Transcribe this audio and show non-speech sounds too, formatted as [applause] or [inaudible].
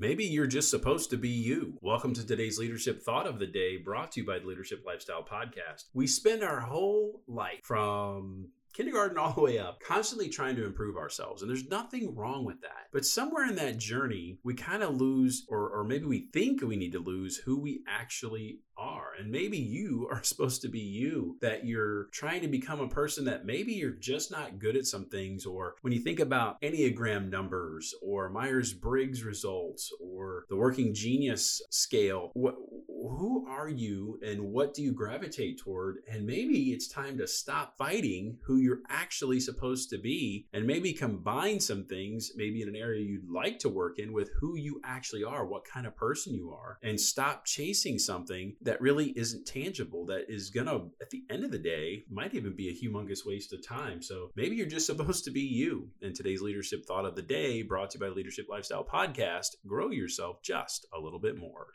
Maybe you're just supposed to be you. Welcome to today's Leadership Thought of the Day, brought to you by the Leadership Lifestyle Podcast. We spend our whole life from kindergarten all the way up, constantly trying to improve ourselves. And there's nothing wrong with that. But somewhere in that journey, we kind of lose, or, or maybe we think we need to lose who we actually are. And maybe you are [laughs] supposed to be you, that you're trying to become a person that maybe you're just not good at some things. Or when you think about Enneagram numbers or Myers Briggs results or the working genius scale, who are you and what do you gravitate toward? And maybe it's time to stop fighting who you're actually supposed to be and maybe combine some things, maybe in an area you'd like to work in, with who you actually are, what kind of person you are, and stop chasing something that really isn't tangible, that is going to, at the end of the day, might even be a humongous waste of time. So maybe you're just [laughs] supposed to be you. And today's leadership thought of the day, brought to you by Leadership Lifestyle Podcast, grow yourself just a little bit more.